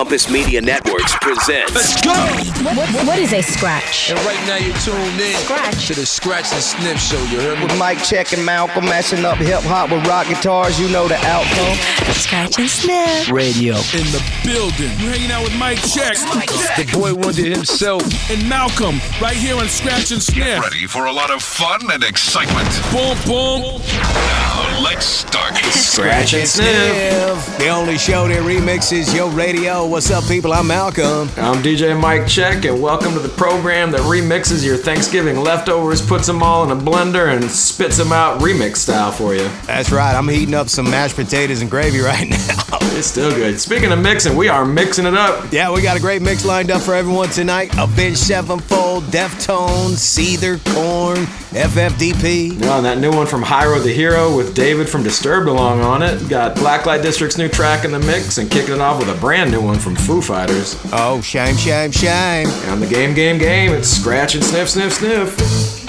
Compass Media Networks presents. Let's go! What, what, what is a scratch? And right now you're tuned in Scratch. to the Scratch and Sniff Show. You heard me? With Mike Check and Malcolm mashing up hip hop with rock guitars, you know the outcome. Scratch and sniff. Radio. in the building. You're hanging out with Mike Check The boy Wonder himself. and Malcolm right here on Scratch and Sniff. Ready for a lot of fun and excitement. Boom, boom. Now, let's start. Scratch and Sniff. The only show that remixes your radio. What's up, people? I'm Malcolm. I'm DJ Mike Check, and welcome to the program that remixes your Thanksgiving leftovers, puts them all in a blender, and spits them out remix style for you. That's right. I'm heating up some mashed potatoes and gravy right now. It's still good. Speaking of mixing, we are mixing it up. yeah, we got a great mix lined up for everyone tonight. A Avenged Sevenfold, Deftones, Seether, Korn, FFDP. Now, and that new one from Hyro the Hero with David from Disturbed along on it. Got Blacklite District's new track in the mix, and kicking it off with a brand new one from Foo Fighters. Oh, shame, shame, shame. And on the game, game, game, it's Scratch and Sniff, Sniff, Sniff.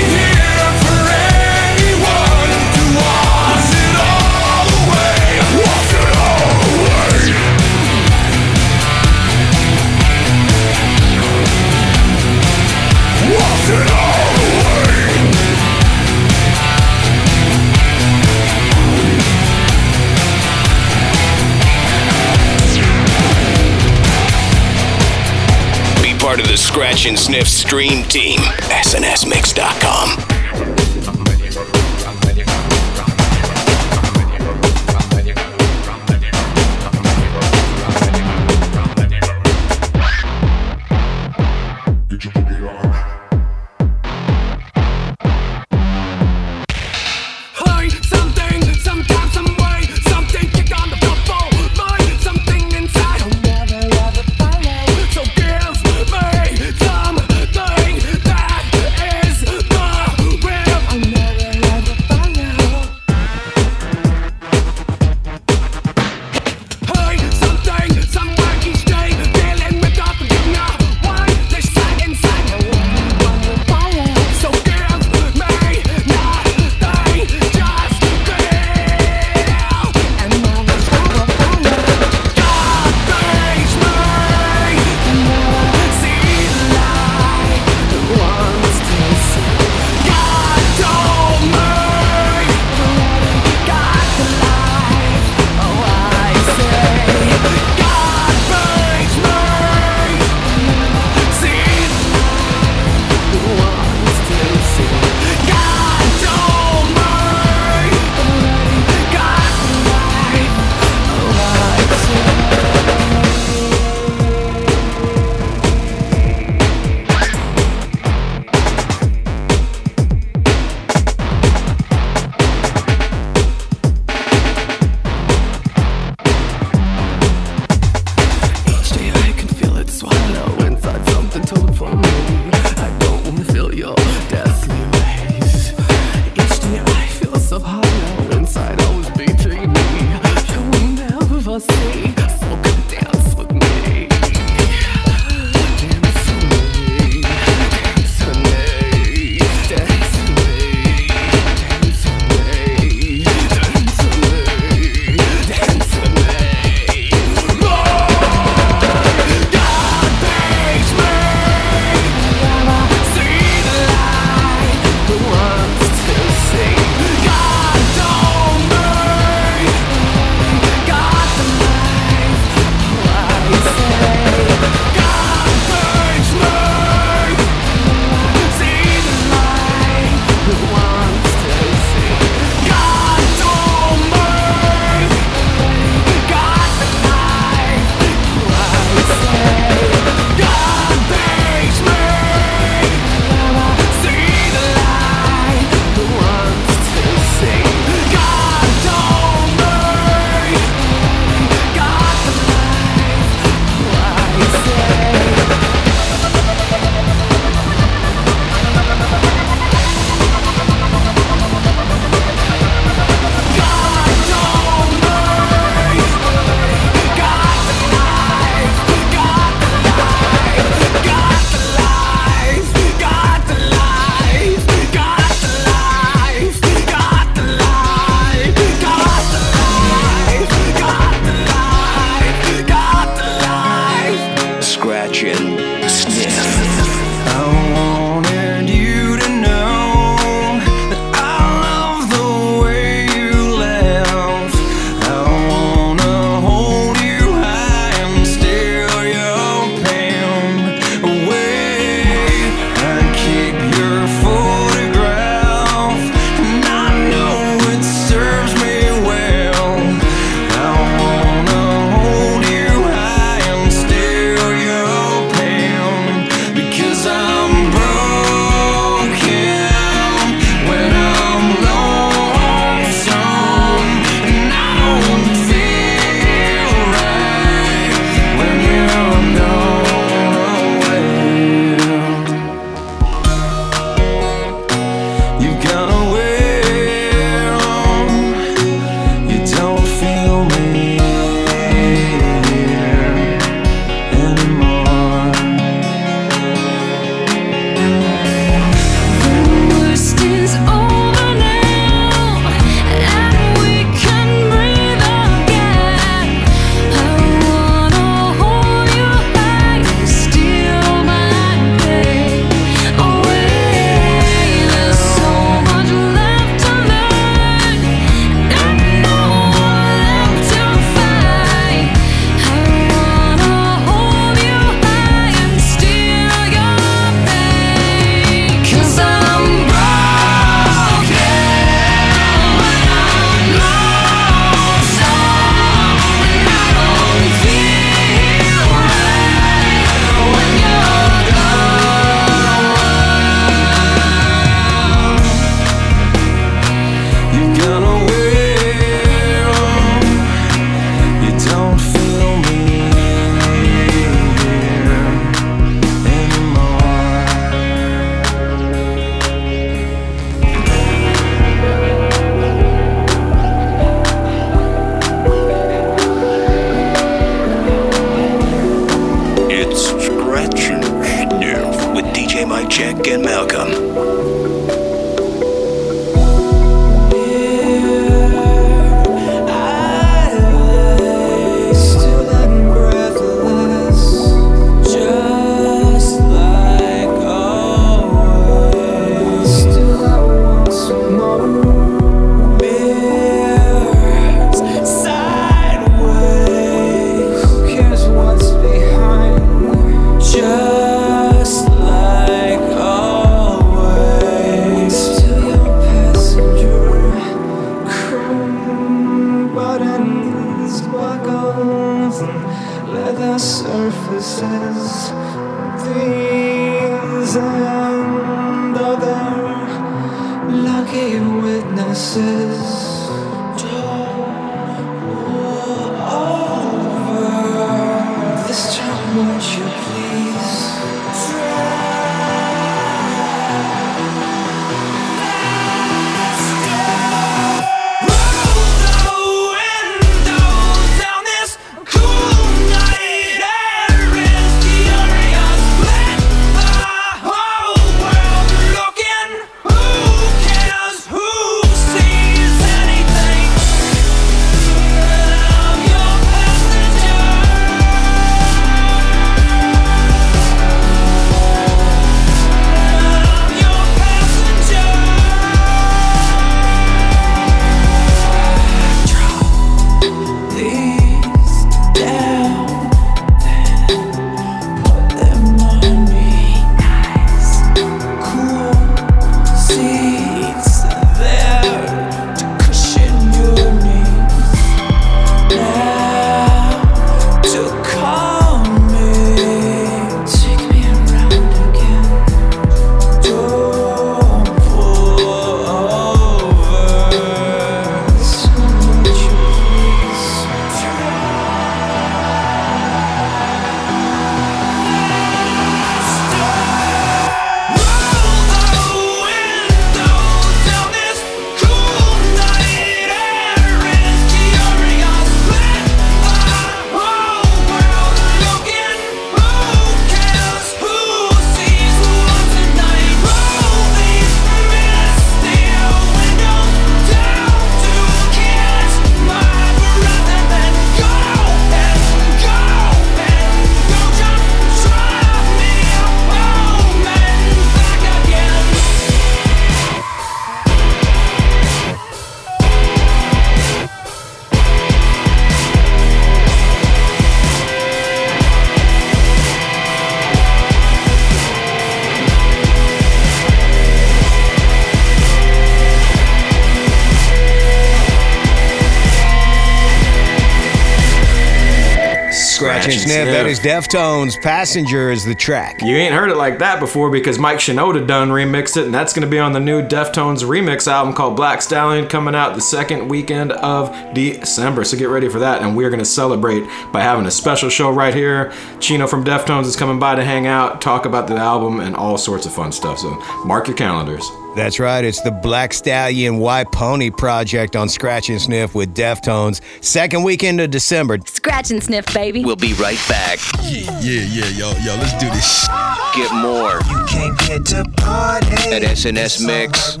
Deftones. Passenger is the track. You ain't heard it like that before because Mike Shinoda done remixed it, and that's going to be on the new Deftones remix album called Black Stallion coming out the second weekend of December. So get ready for that, and we're going to celebrate by having a special show right here. Chino from Deftones is coming by to hang out, talk about the album, and all sorts of fun stuff. So mark your calendars. That's right. It's the Black Stallion White Pony project on Scratch and Sniff with Deftones. Second weekend of December. Scratch and sniff, baby. We'll be right back. Yeah, yeah, yeah, yo, yo, let's do this. Get more You can't get to party at snsmix.com.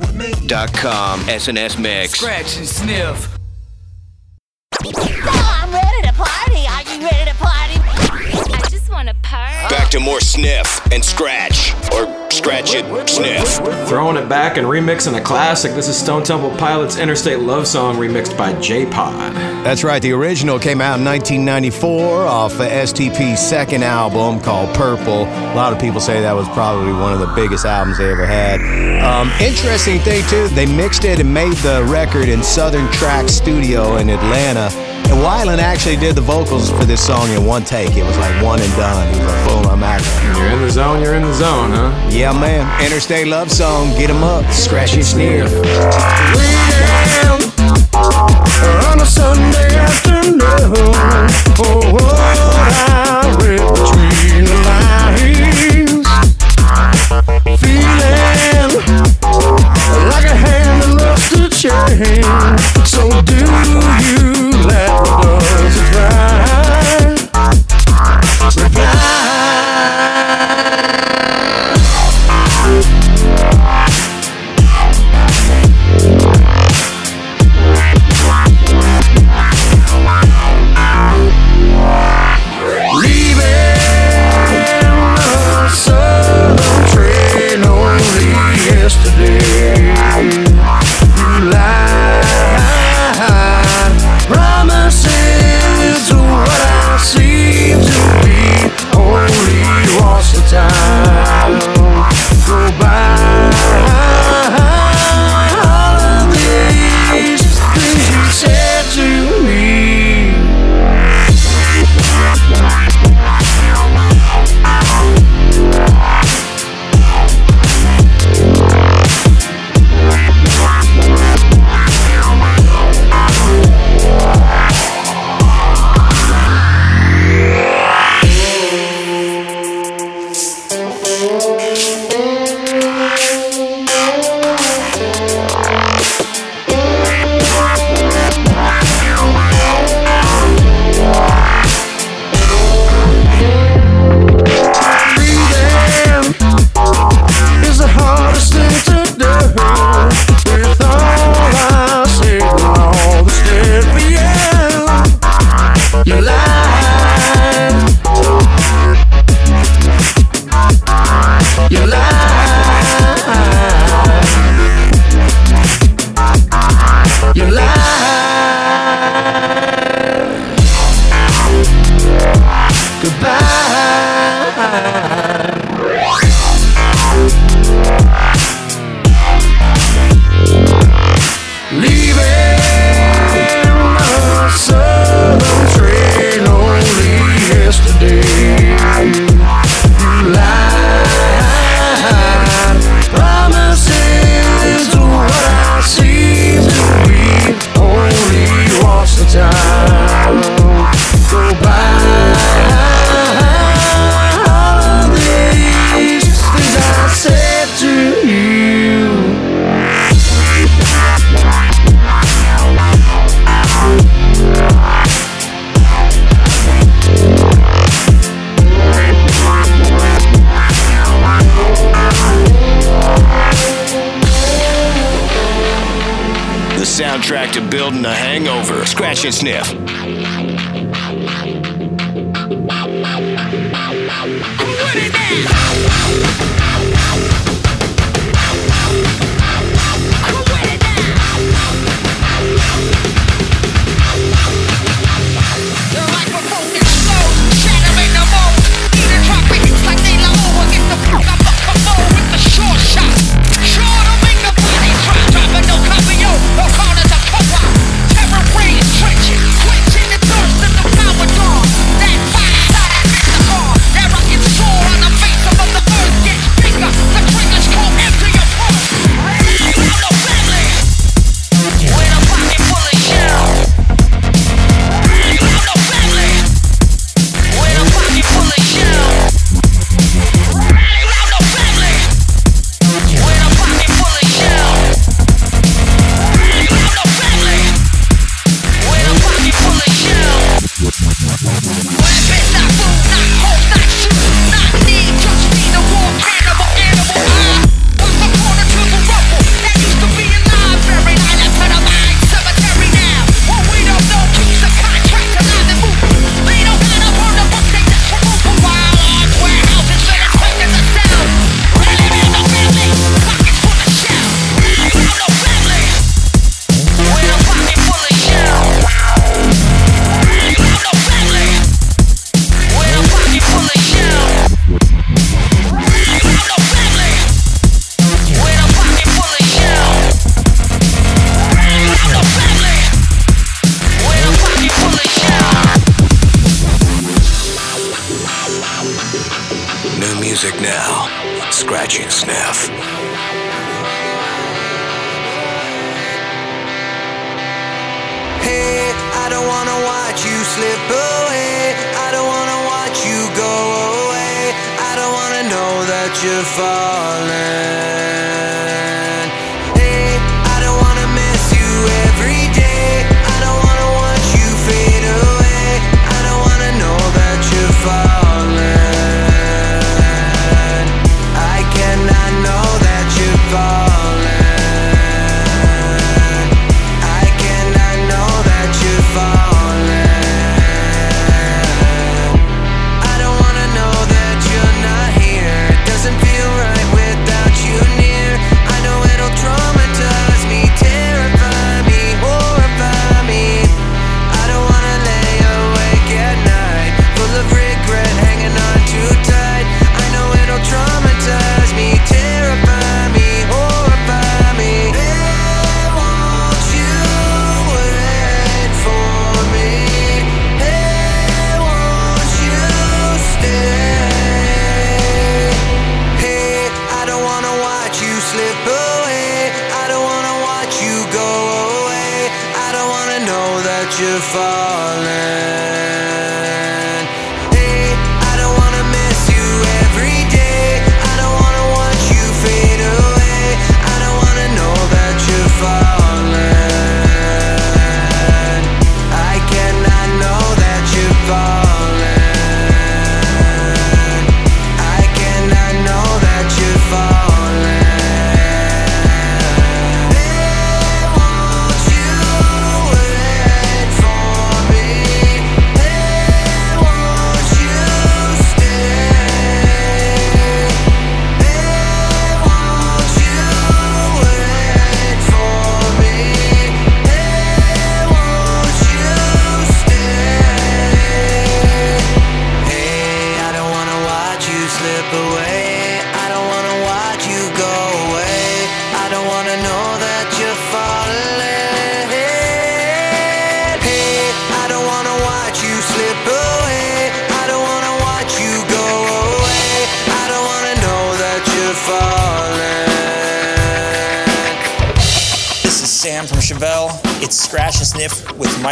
SNS Mix. Scratch and sniff. I'm ready to party. Are you ready to party? I just want to party. Back to more sniff and scratch. Or sniff. Throwing it back and remixing a classic. This is Stone Temple Pilots' Interstate Love Song remixed by J Pod. That's right. The original came out in 1994 off of STP's second album called Purple. A lot of people say that was probably one of the biggest albums they ever had. Um, interesting thing, too, they mixed it and made the record in Southern Track Studio in Atlanta. And Weiland actually did the vocals for this song in one take. It was like one and done. He was like, boom, I'm out. You're in the zone, you're in the zone, huh? Yeah, man. Interstate Love Song. Get 'em up. Scratch your sniff. on a Sunday afternoon. Oh, what I read between the lines. Feeling like a hand that loves to change. So do you Scratch and sniff.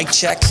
Mike Check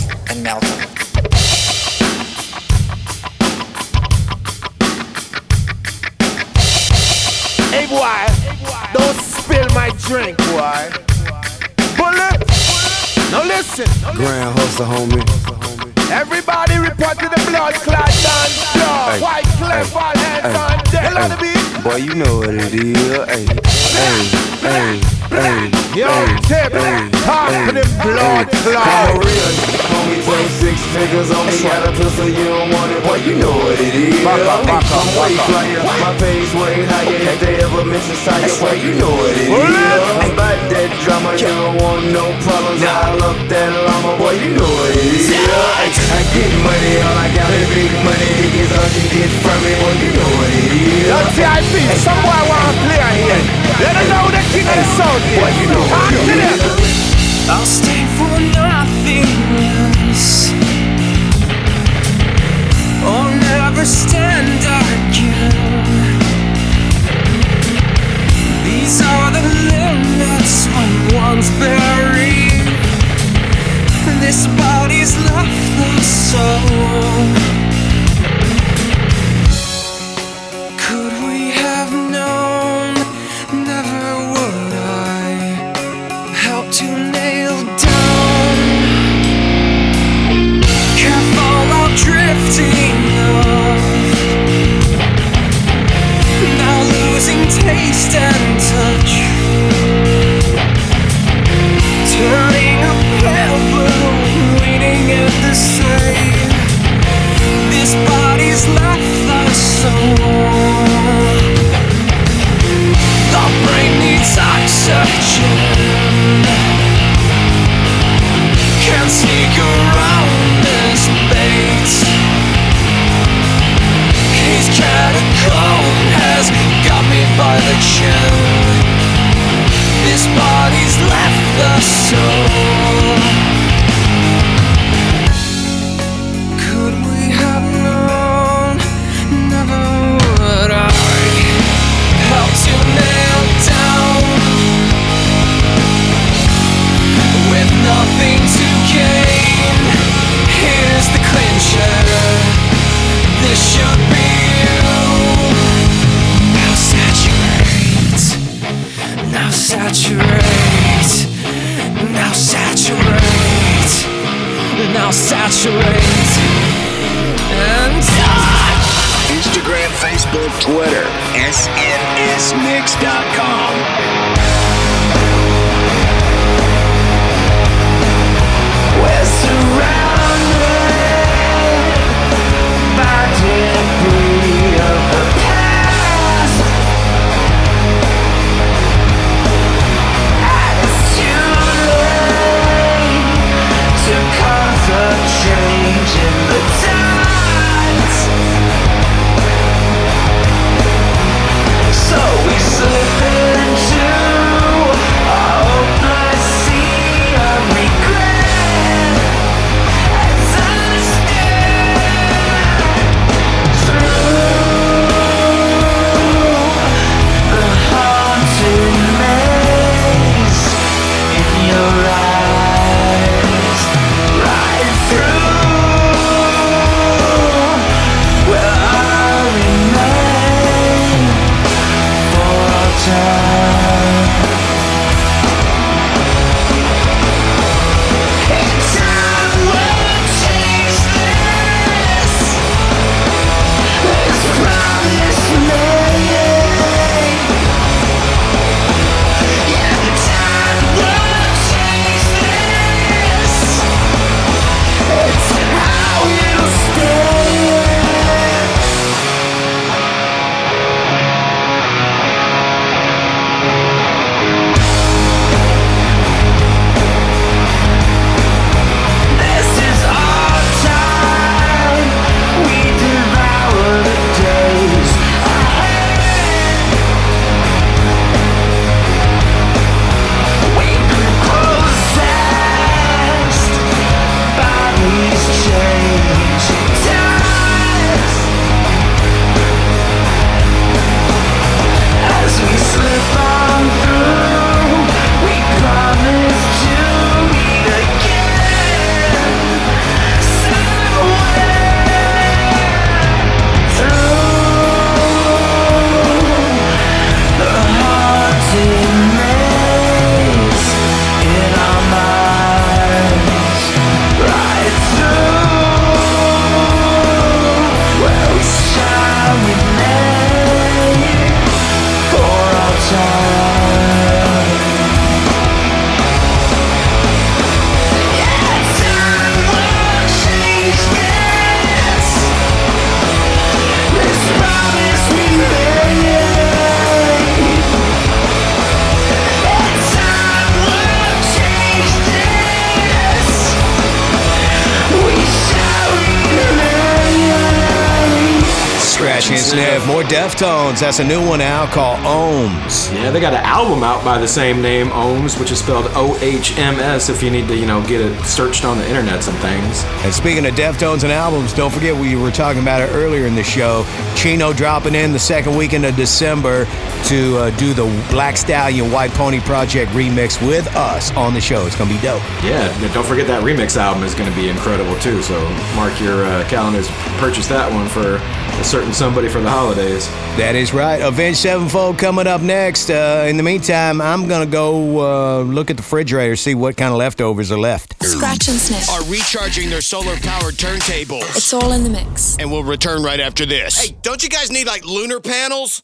That's a new one out called Ohms. Yeah, they got an album out by the same name, Ohms, which is spelled O H M S. If you need to, you know, get it searched on the internet some things. And speaking of Deftones and albums, don't forget we were talking about it earlier in the show. Chino dropping in the second weekend of December to uh, do the Black Stallion White Pony Project remix with us on the show. It's gonna be dope. Yeah, don't forget that remix album is going to be incredible too. So mark your uh, calendars, purchase that one for a certain somebody for the holidays. That is right. Avenged Sevenfold coming up next. Uh, in the meantime, I'm gonna go uh, look at the refrigerator, see what kind of leftovers are left. Scratch and sniff. Are recharging their solar powered turntables. It's all in the mix. And we'll return right after this. Hey, don't you guys need like lunar panels?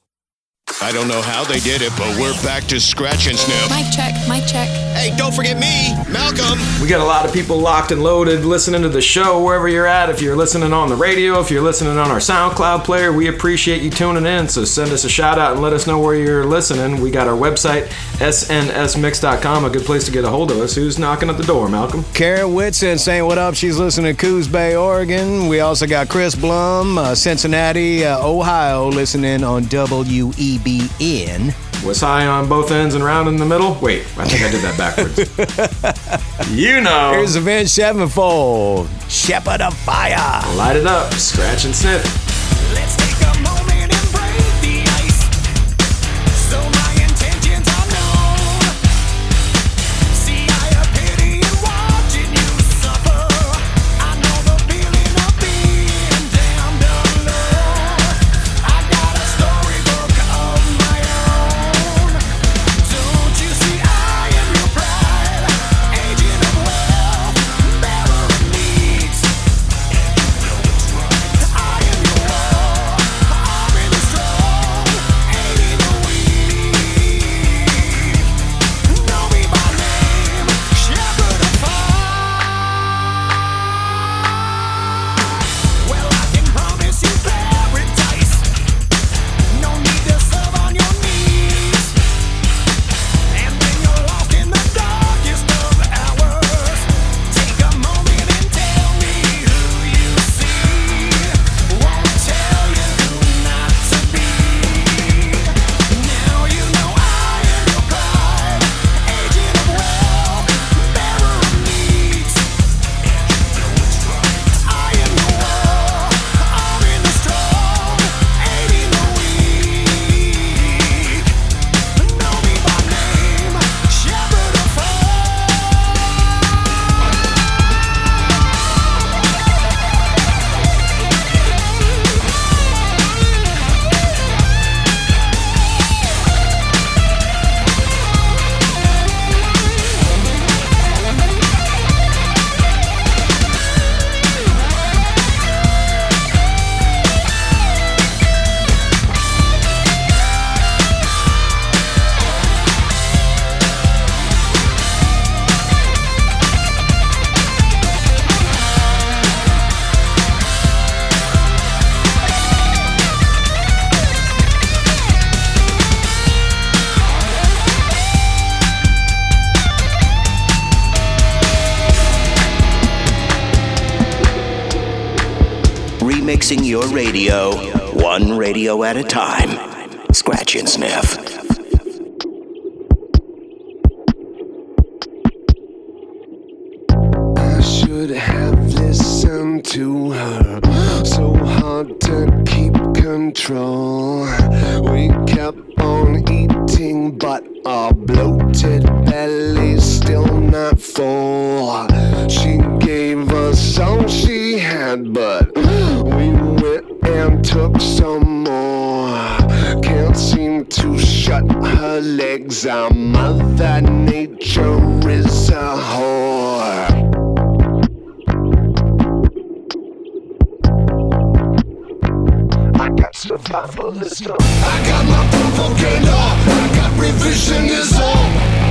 I don't know how they did it, but we're back to scratch and sniff. Mic check, mic check. Hey, don't forget me, Malcolm. We got a lot of people locked and loaded listening to the show wherever you're at. If you're listening on the radio, if you're listening on our SoundCloud player, we appreciate you tuning in. So send us a shout out and let us know where you're listening. We got our website, snsmix.com, a good place to get a hold of us. Who's knocking at the door, Malcolm? Karen Whitson saying what up. She's listening to Coos Bay, Oregon. We also got Chris Blum, uh, Cincinnati, uh, Ohio, listening on WEBN. Was high on both ends and round in the middle? Wait, I think I did that backwards. you know. Here's Avenged Sevenfold, Shepherd of Fire. Light it up, scratch and sniff. I got my propaganda. I got revisionism.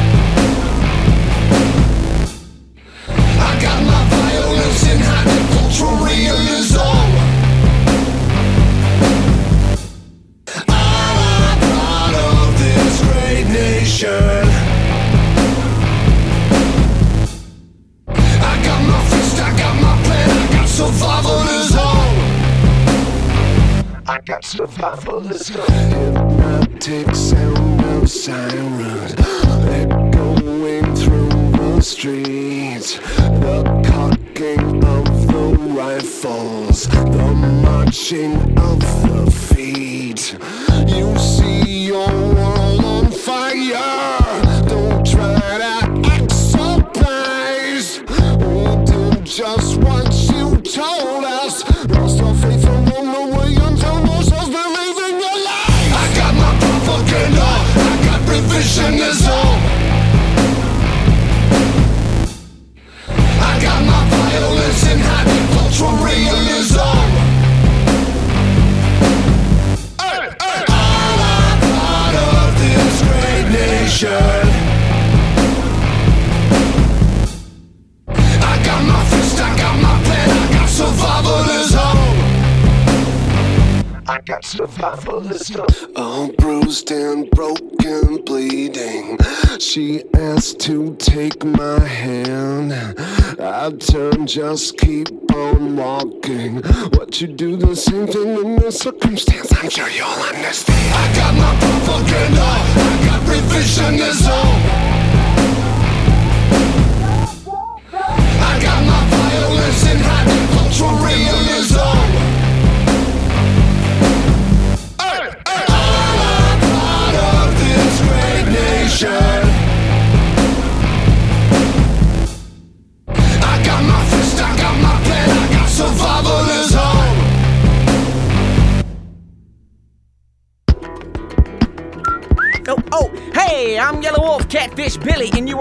Let's go. just keep on walking. What you do, the same thing in this circumstance. I'm sure you'll understand.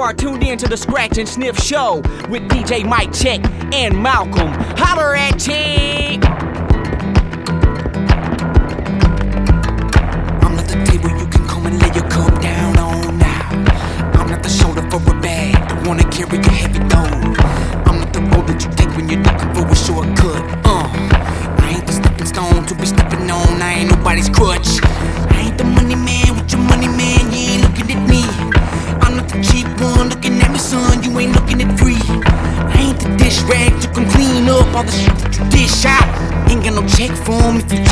are tuned in to the Scratch and Sniff Show with DJ Mike Check and Malcolm. Holler at Check! fome if you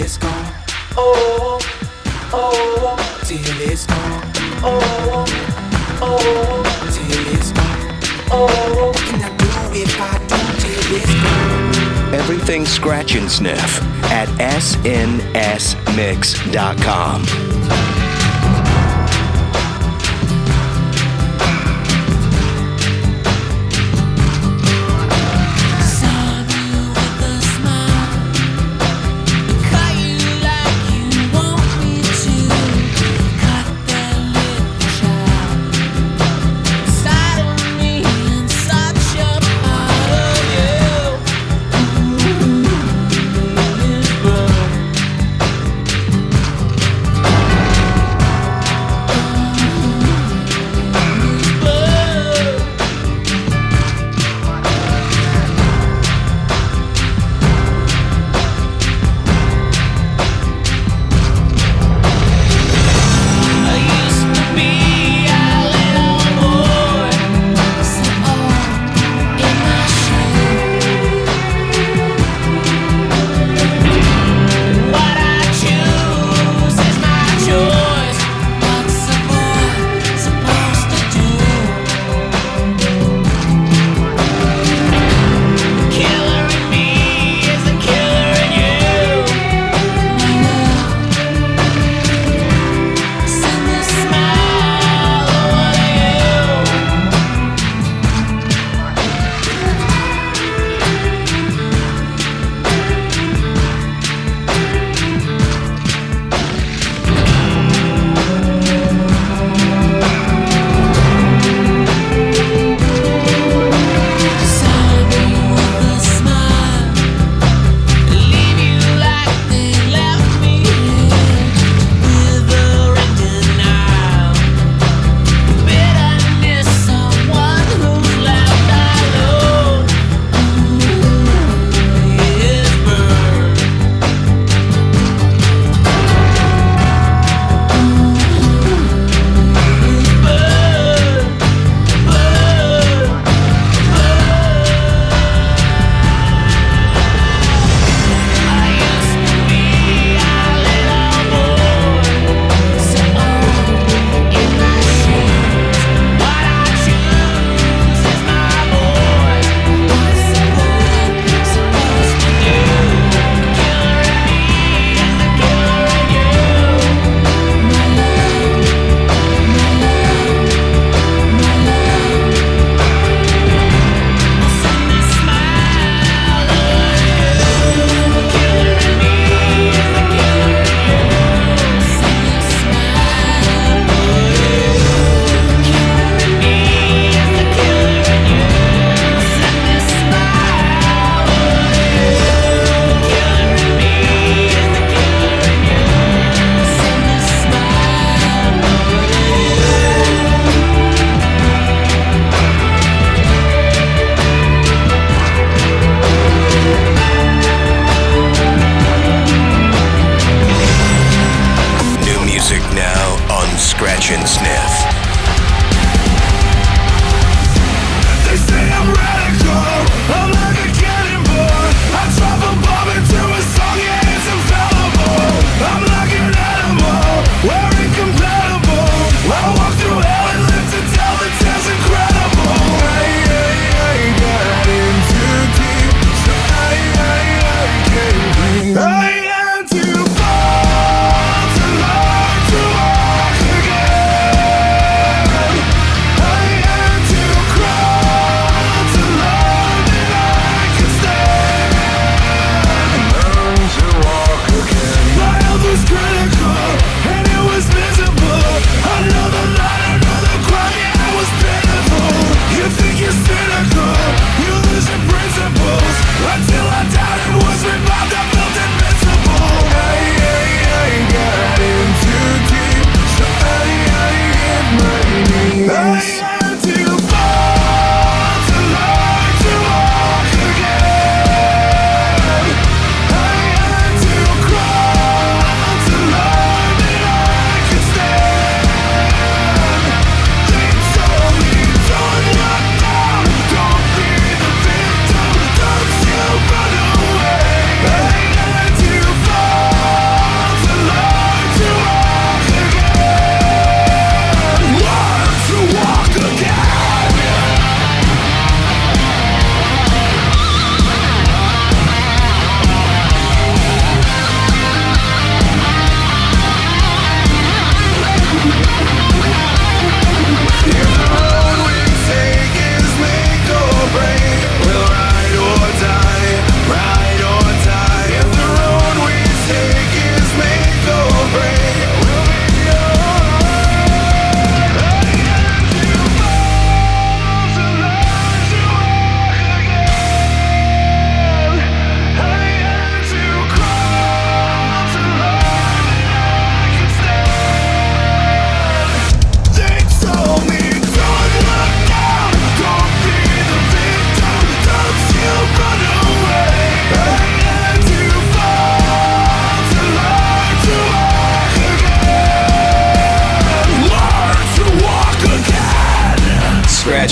it's gone. Oh, oh, till it's gone. Oh, oh, till it's gone. Oh, can I do if I do till it's gone? Everything Scratch and Sniff at snsmix.com.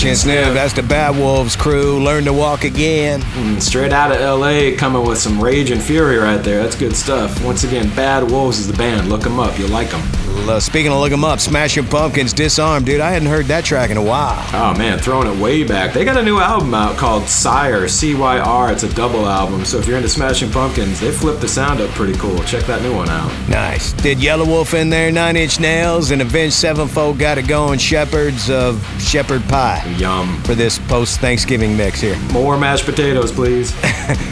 And Sniff. That's the Bad Wolves crew. Learn to walk again. Mm, Straight out of LA, coming with some rage and fury right there. That's good stuff. Once again, Bad Wolves is the band. Look them up. You'll like them. Uh, speaking of look 'em up, Smashing Pumpkins, Disarm, dude. I hadn't heard that track in a while. Oh man, throwing it way back. They got a new album out called Cyr, C Y R. It's a double album. So if you're into Smashing Pumpkins, they flipped the sound up pretty cool. Check that new one out. Nice. Did Yellow Wolf in there, Nine Inch Nails, and Avenged Sevenfold got it going. Shepherds of Shepherd Pie. Yum. For this post Thanksgiving mix here. More mashed potatoes, please.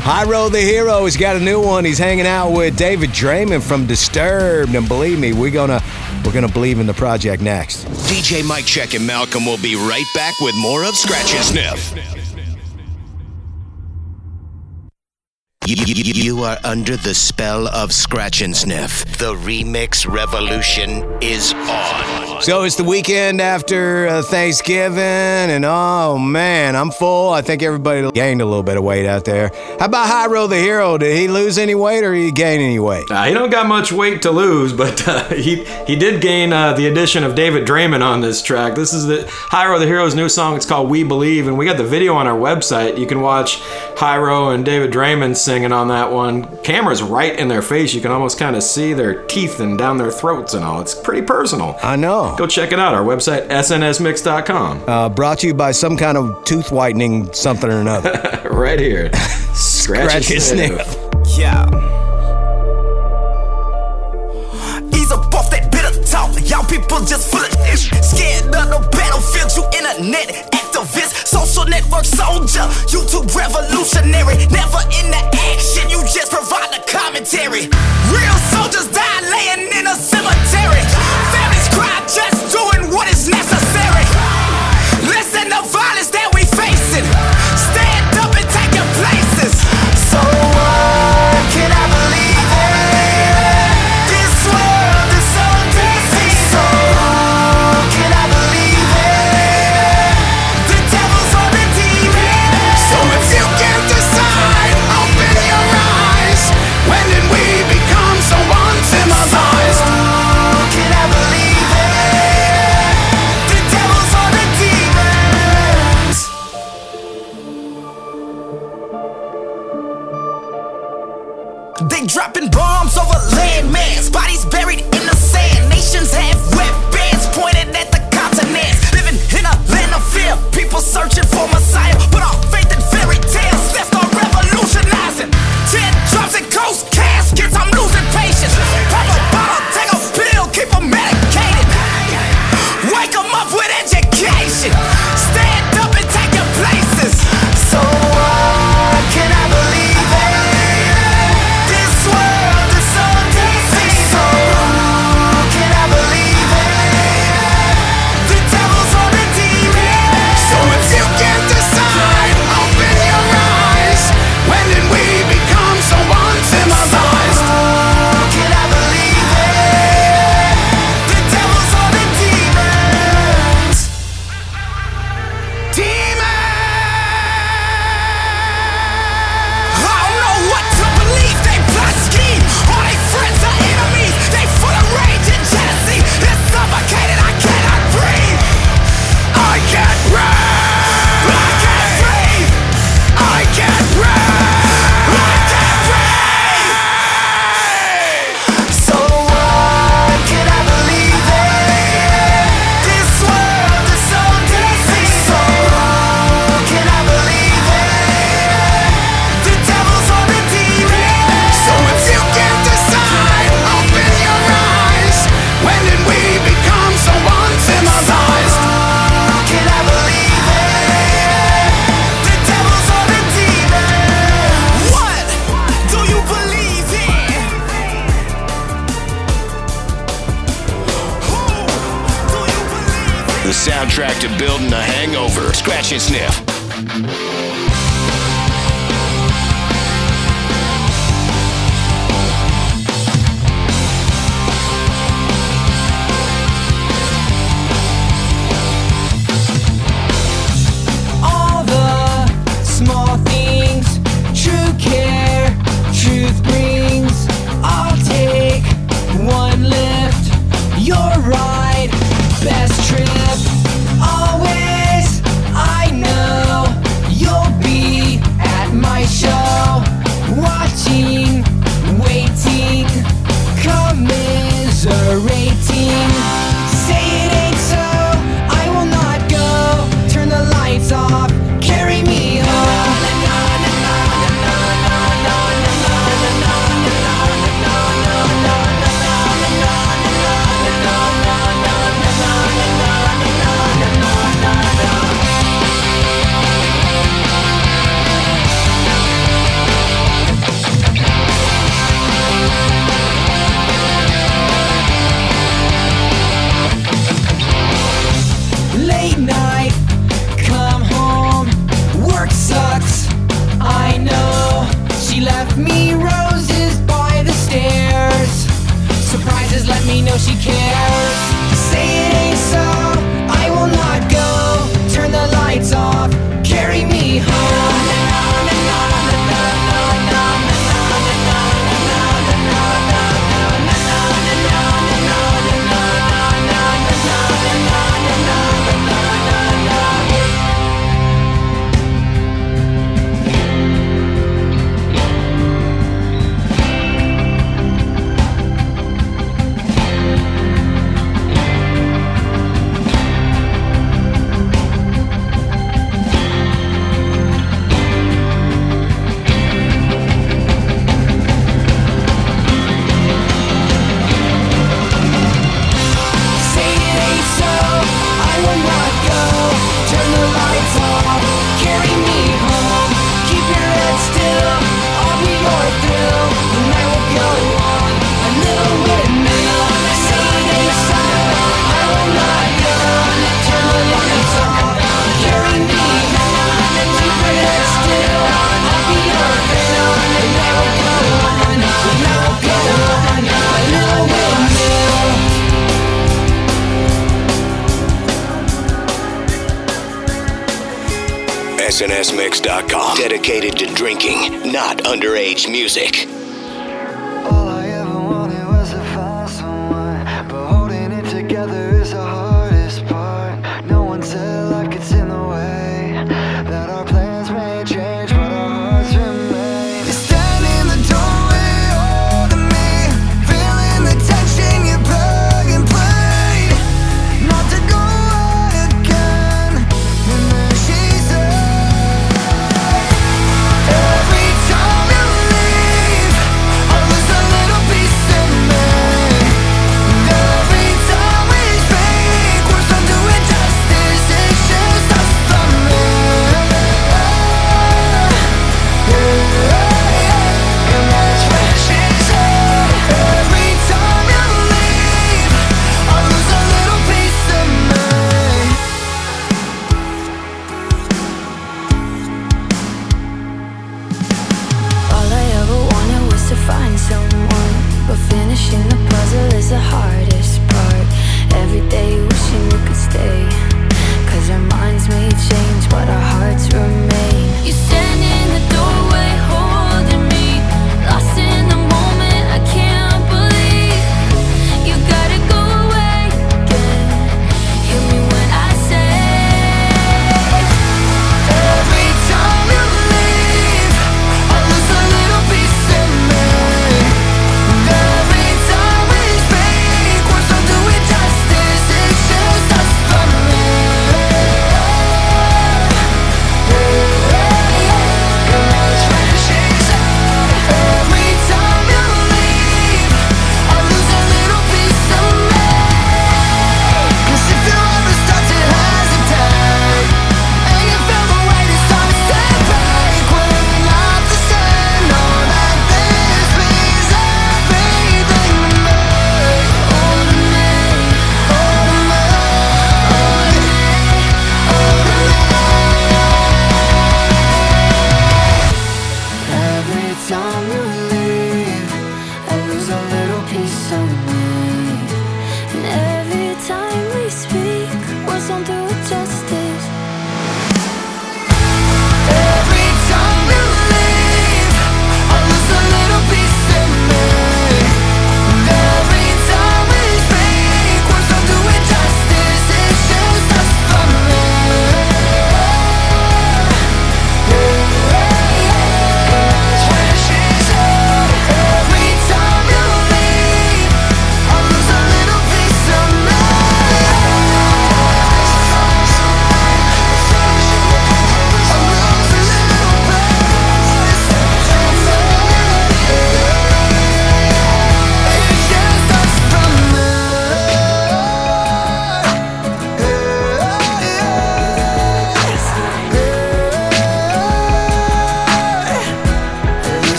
Hyro the Hero has got a new one. He's hanging out with David Draiman from Disturbed, and believe me, we're gonna we're gonna believe in the project next. DJ Mike Check and Malcolm will be right back with more of Scratch and Sniff. You, you- you are under the spell of Scratch and Sniff. The remix revolution is on. So it's the weekend after uh, Thanksgiving, and oh man, I'm full. I think everybody gained a little bit of weight out there. How about Hyro the Hero? Did he lose any weight or did he gain any weight? Uh, he don't got much weight to lose, but uh, he he did gain uh, the addition of David Draiman on this track. This is the Hyro the Hero's new song. It's called We Believe, and we got the video on our website. You can watch Hyro and David Draiman singing on that one. Camera's right in their face. You can almost kind of see their teeth and down their throats and all. It's pretty personal. I know. Go check it out. Our website, snsmix.com. Uh, brought to you by some kind of tooth whitening something or another. right here. Scratch, Scratch and sniff. Yeah. Ease up off that bitter talk. Y'all people just full of ish. Scared of no battlefield. You internet activist, social network soldier, YouTube revolutionary. Never in the action. You just provide the commentary. Real soldiers die laying in a cemetery. Just doing what is necessary. Listen to violence that we facing.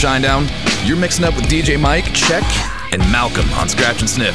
Shinedown. You're mixing up with DJ Mike, Check, and Malcolm on Scratch and Sniff.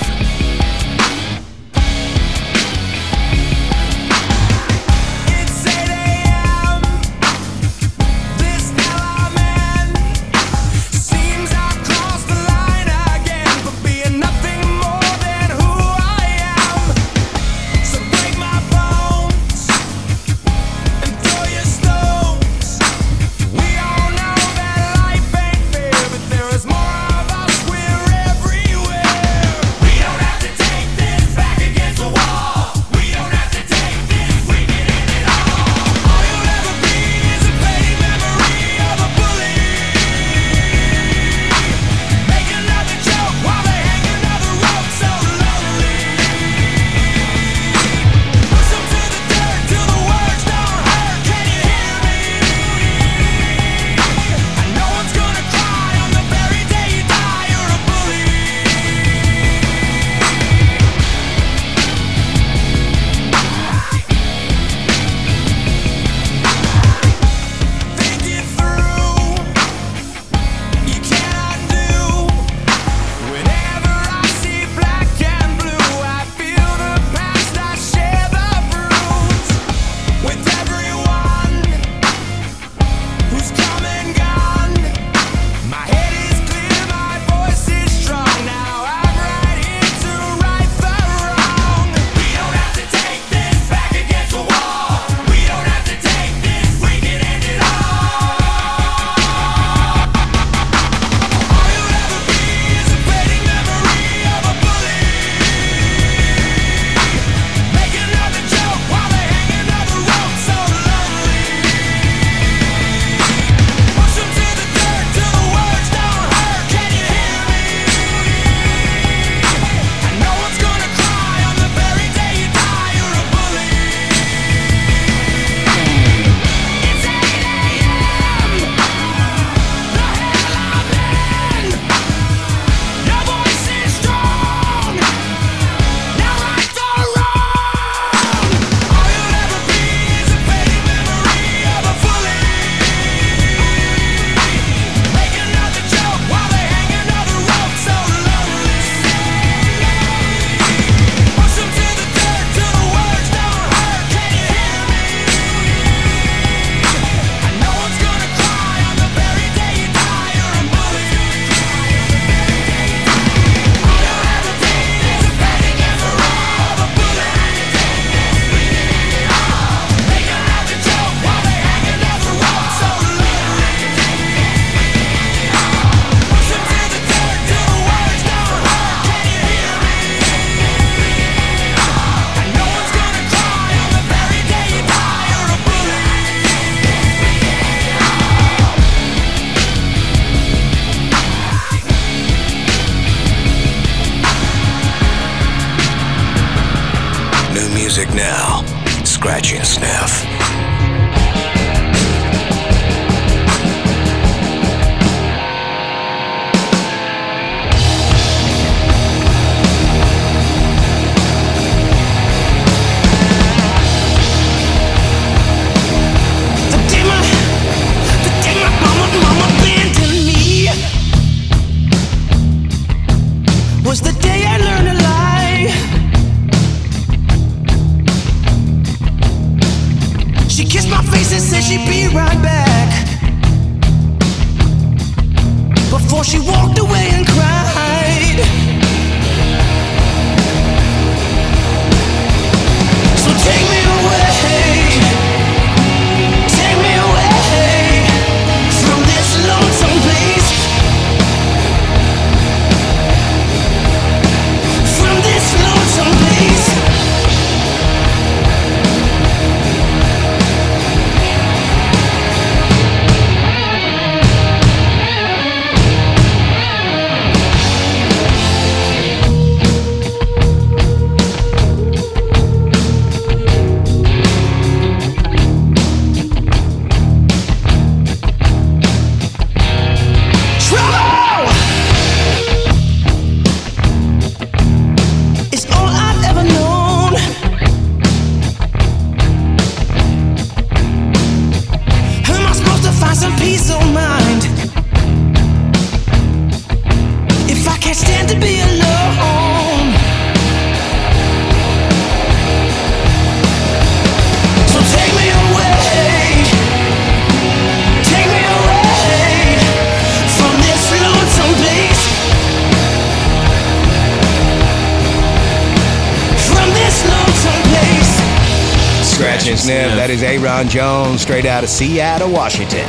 Jones, straight out of Seattle, Washington.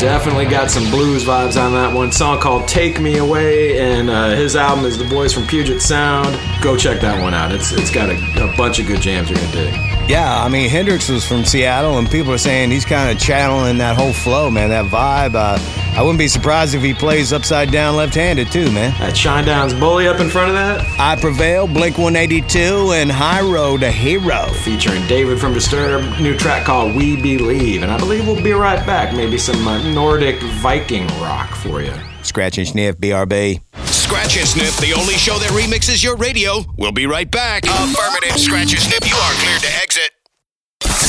Definitely got some blues vibes on that one. Song called "Take Me Away," and uh, his album is the boys from Puget Sound. Go check that one out. It's it's got a, a bunch of good jams you're gonna dig. Yeah, I mean Hendrix was from Seattle, and people are saying he's kind of channeling that whole flow, man, that vibe. Uh, I wouldn't be surprised if he plays upside down, left-handed too, man. That Shinedown's Bully up in front of that. I Prevail, Blink 182, and Hyro the Hero. Featuring David from Disturbed, new track called "We Believe," and I believe we'll be right back. Maybe some uh, Nordic Viking rock for you. Scratch and sniff, BRB. Scratch and Sniff, the only show that remixes your radio. We'll be right back. Affirmative. Scratch and Sniff, you are cleared to exit.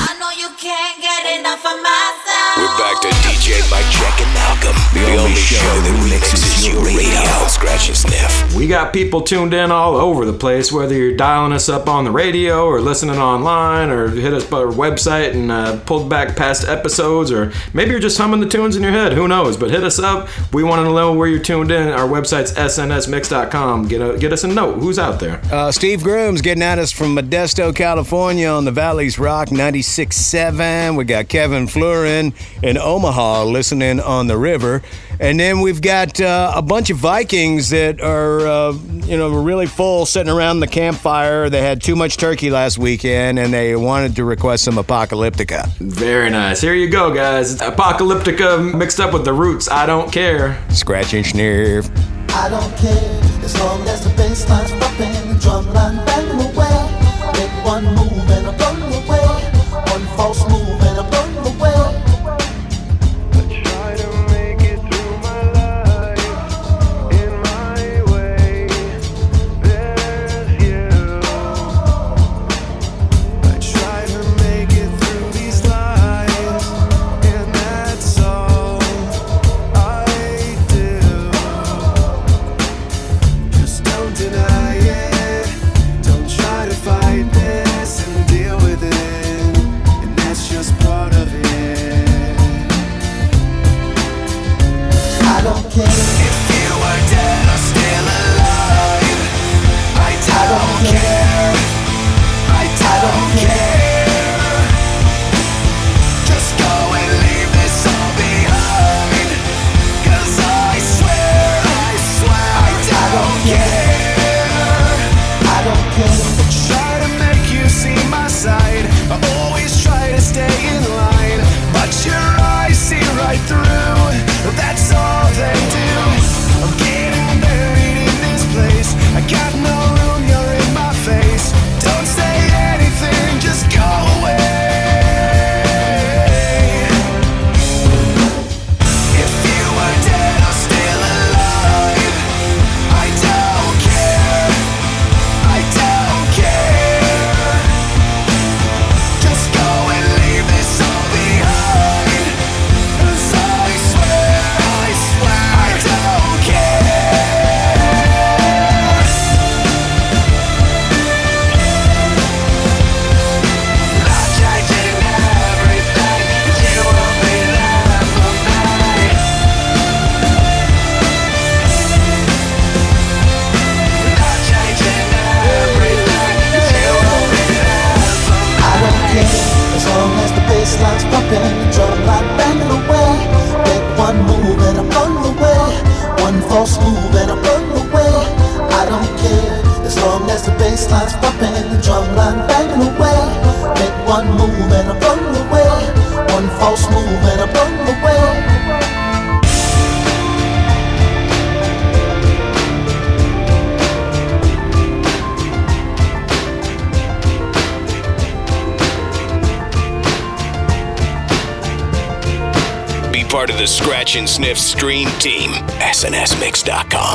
I know you can't get enough of my. We're back to DJ Mike Check and Malcolm. The, only, show that remixes your radio. Scratch and sniff. We got people tuned in all over the place, whether you're dialing us up on the radio or listening online or hit us by our website and uh, pulled back past episodes, or maybe you're just humming the tunes in your head. Who knows? But hit us up. We want to know where you're tuned in. Our website's snsmix.com. Get, a, get us a note. Who's out there? Uh, Steve Grooms getting at us from Modesto, California on the Valley's Rock 96.7. We got Kevin Flurin in Omaha listening on the river. And then we've got uh, a bunch of Vikings that are, uh, you know, really full sitting around the campfire. They had too much turkey last weekend and they wanted to request some Apocalyptica. Very nice. Here you go, guys. Apocalyptica mixed up with the roots. I don't care. Scratch and sniff. I don't care as long as the bass line's bumping, the drum line SNSMix.com.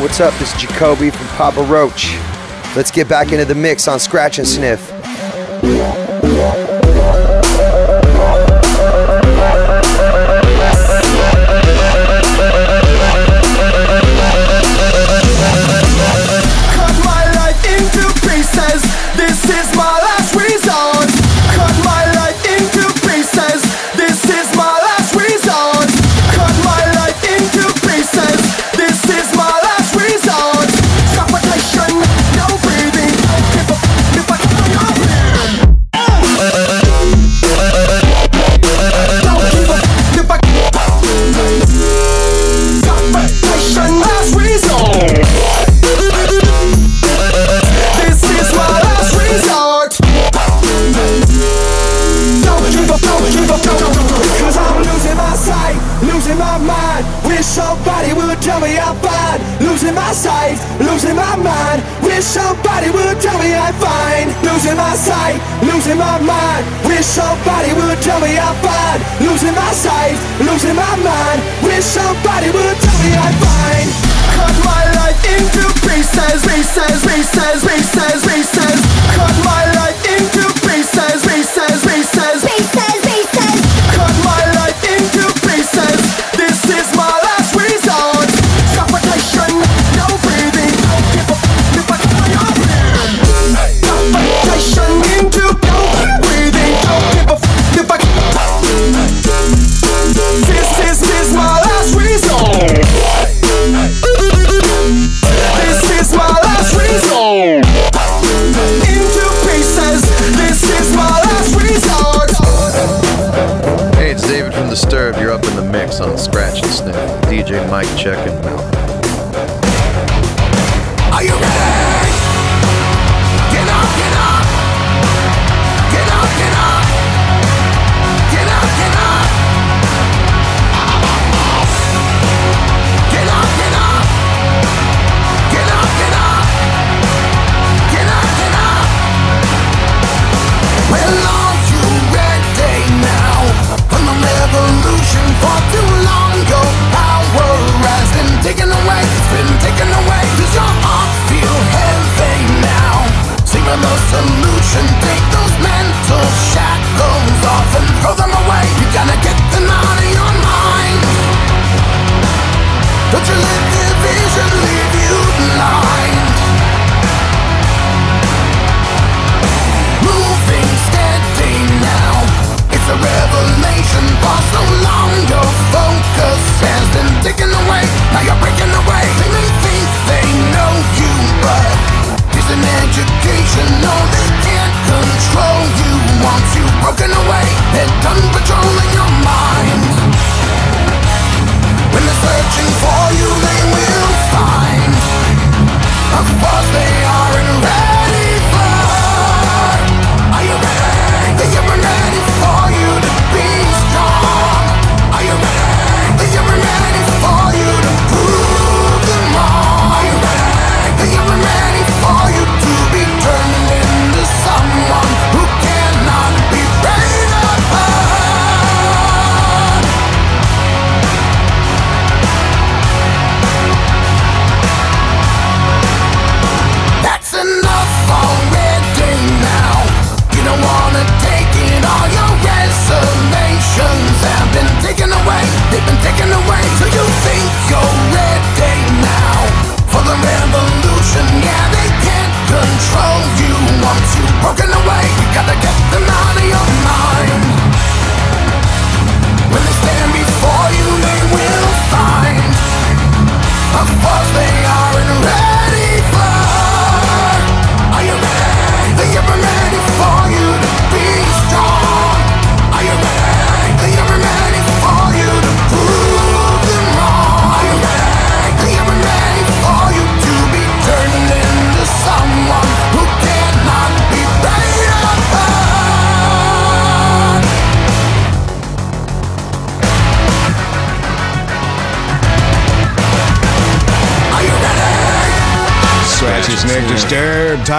what's up? This is Jacoby from Papa Roach. Let's get back into the mix on Scratch and Sniff. Wish somebody would tell me I'm fine. Losing my sight, losing my mind. Wish somebody would tell me I'm fine. Losing my sight, losing my mind. Wish somebody would tell me I'm fine. Losing my sight, losing my mind. Wish somebody would tell me I'm fine. Cut my life into pieces, pieces, pieces, pieces, pieces. Cut my life into pieces, pieces, pieces, pieces. mic check and out.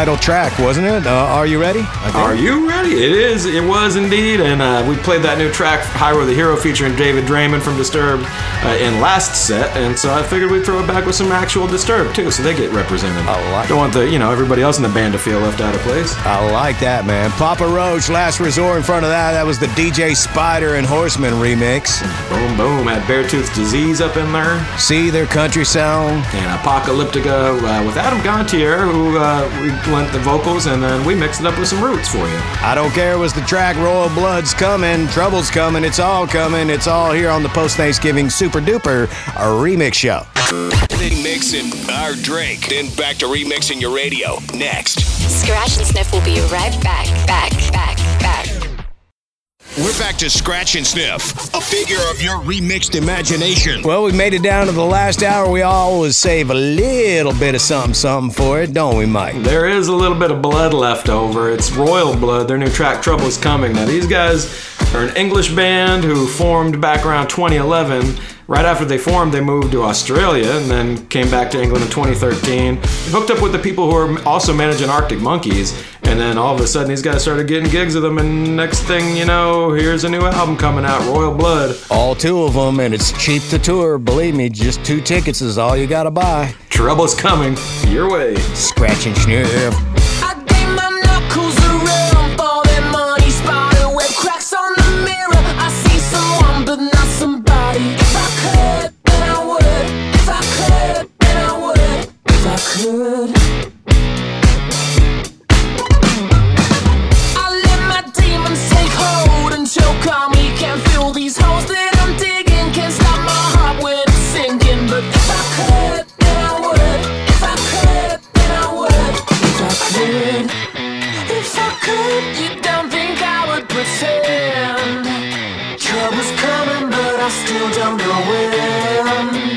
Title track, wasn't it? Uh, are you ready? Are you ready? It is. It was indeed. And uh, we played that new track, Hyro the Hero, featuring David Draiman from Disturbed uh, in last set. And so I figured we'd throw it back with some actual Disturbed, too, so they get represented. I like Don't want the, you know, everybody else in the band to feel left out of place. I like that, man. Papa Roach, Last Resort in front of that. That was the DJ Spider and Horseman remix. Boom, boom. Had Beartooth Disease up in there. See their country sound. And Apocalyptica uh, with Adam Gontier, who uh, we lent the vocals, and then we mixed it up with some roots for you. I don't care was the track Royal Blood's coming, Trouble's coming, it's all coming, it's all here on the post Thanksgiving Super Duper a remix show. Mixing our drink, then back to remixing your radio. Next. Scratch and Sniff will be right back, back, back, back. We're back to Scratch and Sniff, a figure of your remixed imagination. Well, we made it down to the last hour. We always save a little bit of something, something for it, don't we, Mike? There is a little bit of blood left over. It's Royal Blood. Their new track Trouble is Coming. Now, these guys are an English band who formed back around 2011. Right after they formed, they moved to Australia and then came back to England in 2013. Hooked up with the people who are also managing Arctic Monkeys. And then all of a sudden, these guys started getting gigs with them. And next thing you know, here's a new album coming out Royal Blood. All two of them, and it's cheap to tour. Believe me, just two tickets is all you gotta buy. Trouble's coming your way. Scratch and Sniff. Still don't know when.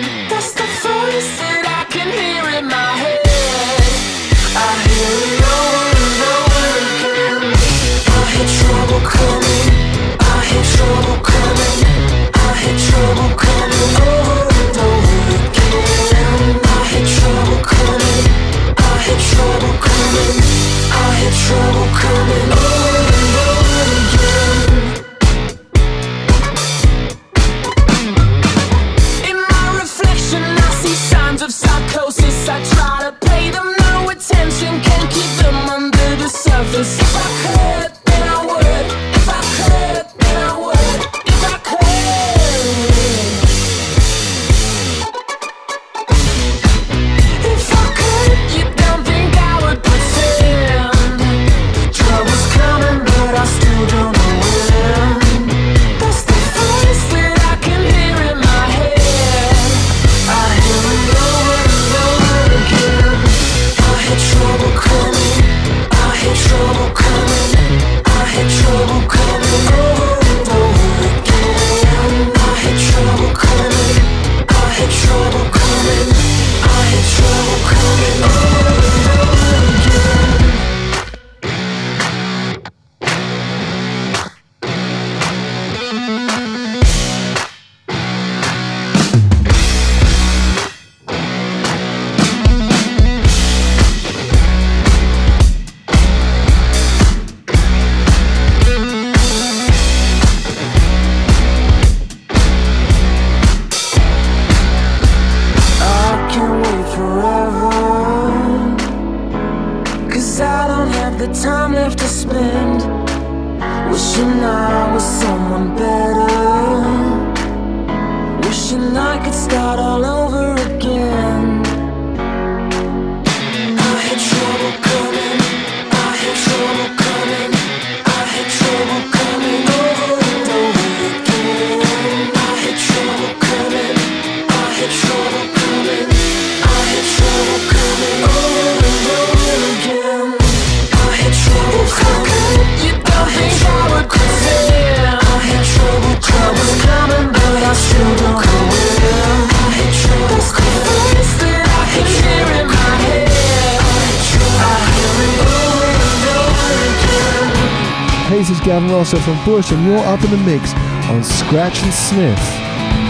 Scratch and Sniff,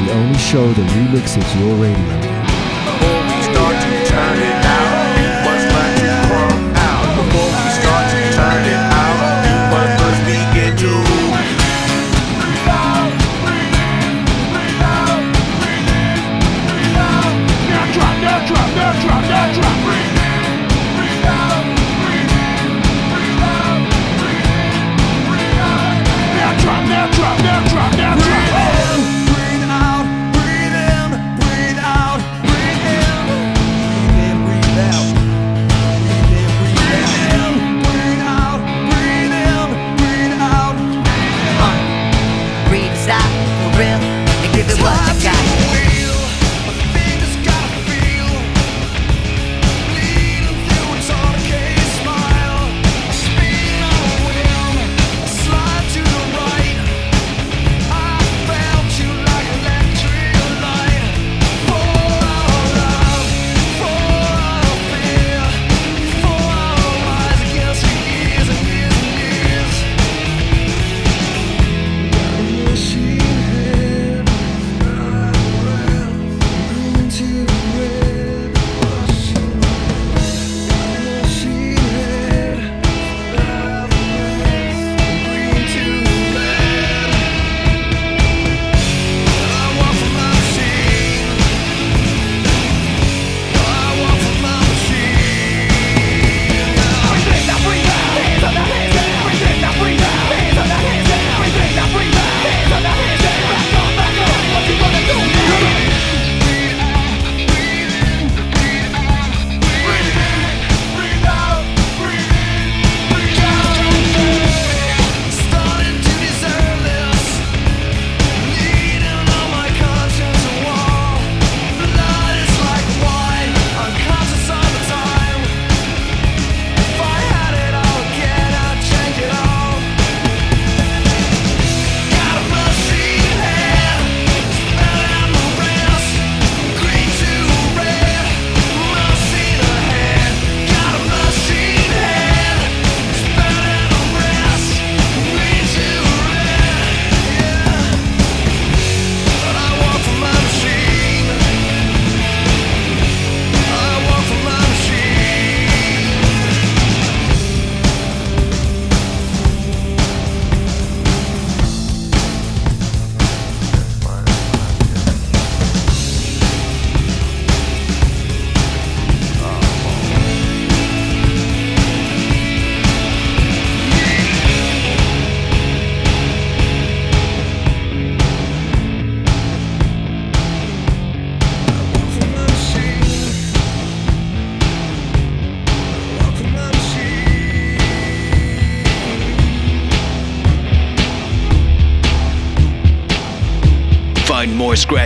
the only show that remixes your radio.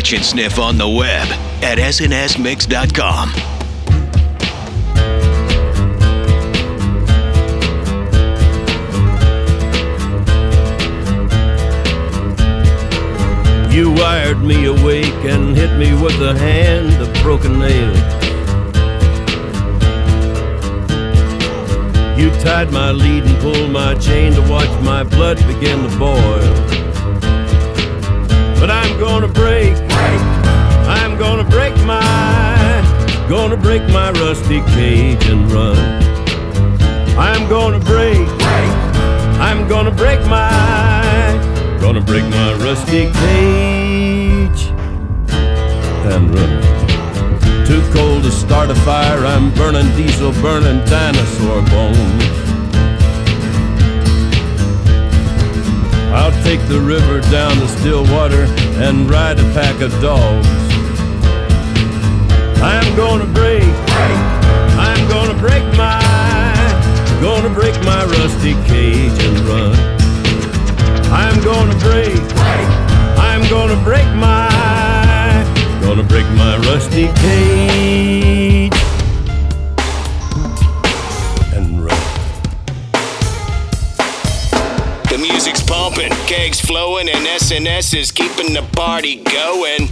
Scratch and Sniff on the web at snsmix.com. You wired me awake and hit me with a hand of broken nail. You tied my lead and pulled my chain to watch my blood begin to boil. But I'm gonna break, gonna break my rusty cage and run. I'm gonna break, I'm gonna break my, gonna break my rusty cage and run. Too cold to start a fire, I'm burning diesel, burning dinosaur bones. I'll take the river down to Stillwater and ride a pack of dogs. I'm gonna break, I'm gonna break my, gonna break my rusty cage and run. I'm gonna break, I'm gonna break my, gonna break my rusty cage and run. The music's pumping, kegs flowing, and SNS is keeping the party going.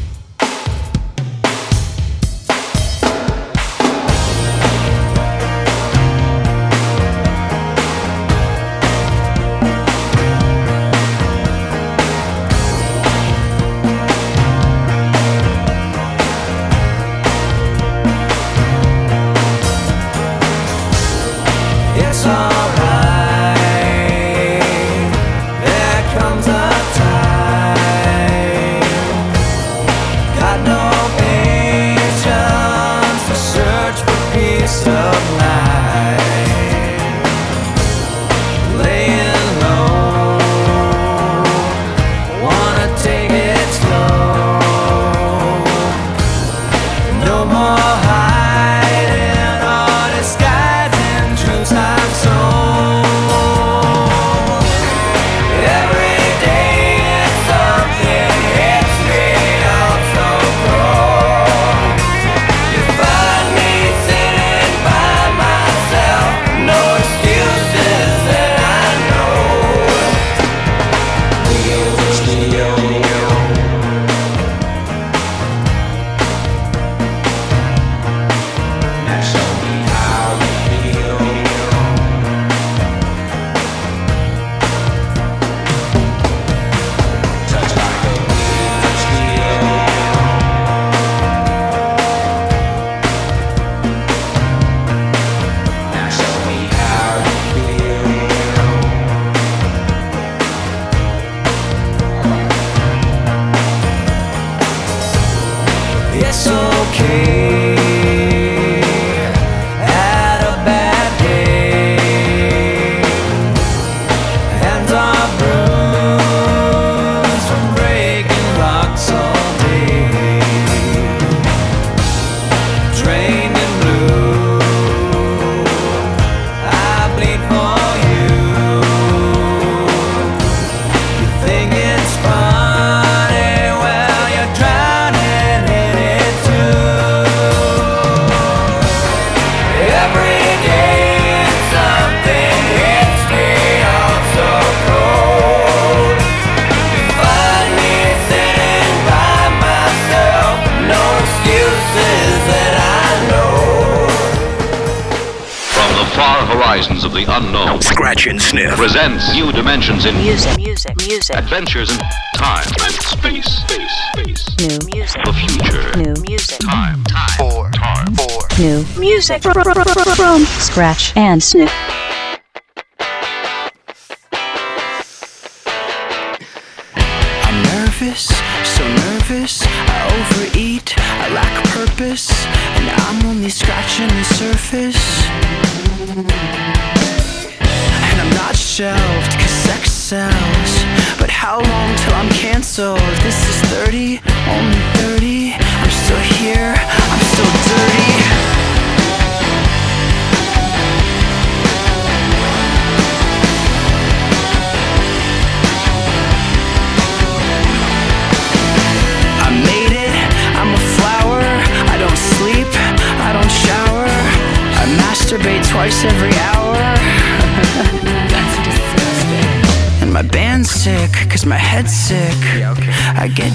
Adventures in time and space, space, space. New music. The future. New music. Time, time, four, time, four. New music from Scratch and Sniff.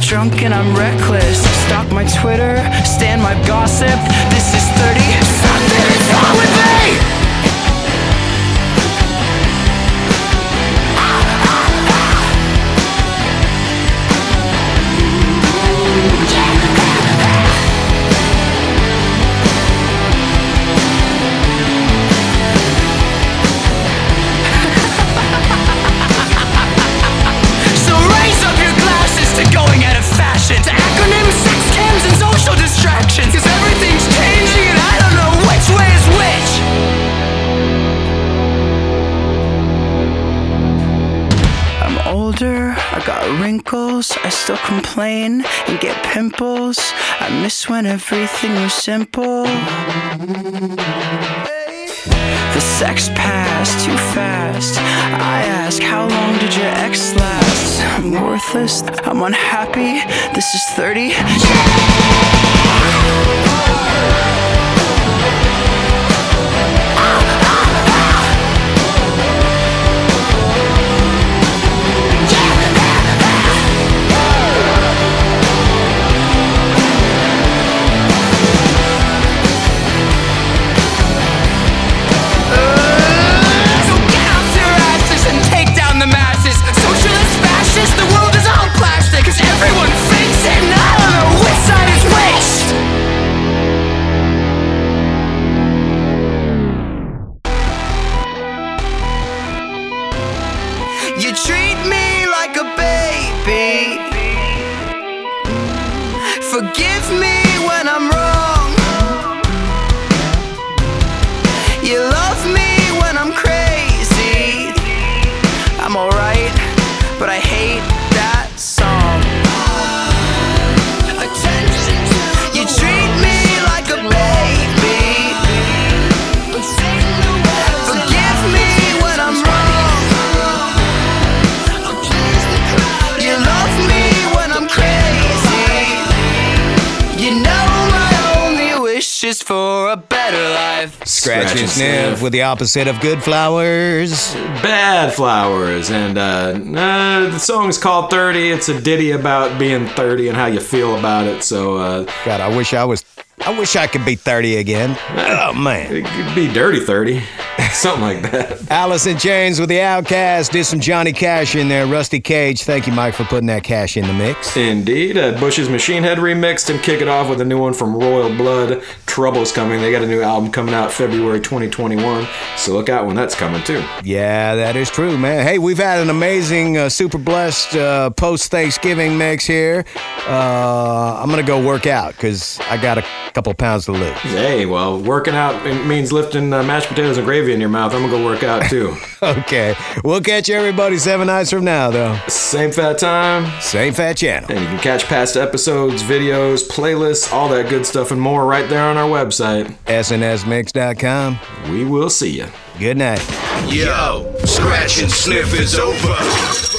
Drunk and I'm reckless. Stalk my Twitter, stand my gossip. Everything was simple. The sex passed too fast. I ask, how long did your ex last? I'm worthless, I'm unhappy, this is 30 So with the opposite of good flowers. Bad Flowers. And uh, uh, the song's called 30. It's a ditty about being 30 and how you feel about it. So, uh, God, I wish I was. I wish I could be 30 again. Oh, man. It could be dirty 30. Something like that. Alice in Chains with the Outcast. Did some Johnny Cash in there. Rusty Cage. Thank you, Mike, for putting that cash in the mix. Indeed. Uh, Bush's Machine Head remixed and kick it off with a new one from Royal Blood. Trouble's coming. They got a new album coming out February 2021. So look out when that's coming too. Yeah, that is true, man. Hey, we've had an amazing, uh, super blessed uh, post Thanksgiving mix here. Uh, I'm going to go work out because I got a couple pounds to lose. Hey, well, working out means lifting uh, mashed potatoes and gravy in your mouth. I'm gonna go work out too. okay. We'll catch everybody seven nights from now, though. Same fat time. Same fat channel. And you can catch past episodes, videos, playlists, all that good stuff and more right there on our website. SNSMix.com. We will see you. Good night. Yo, scratch and sniff is over.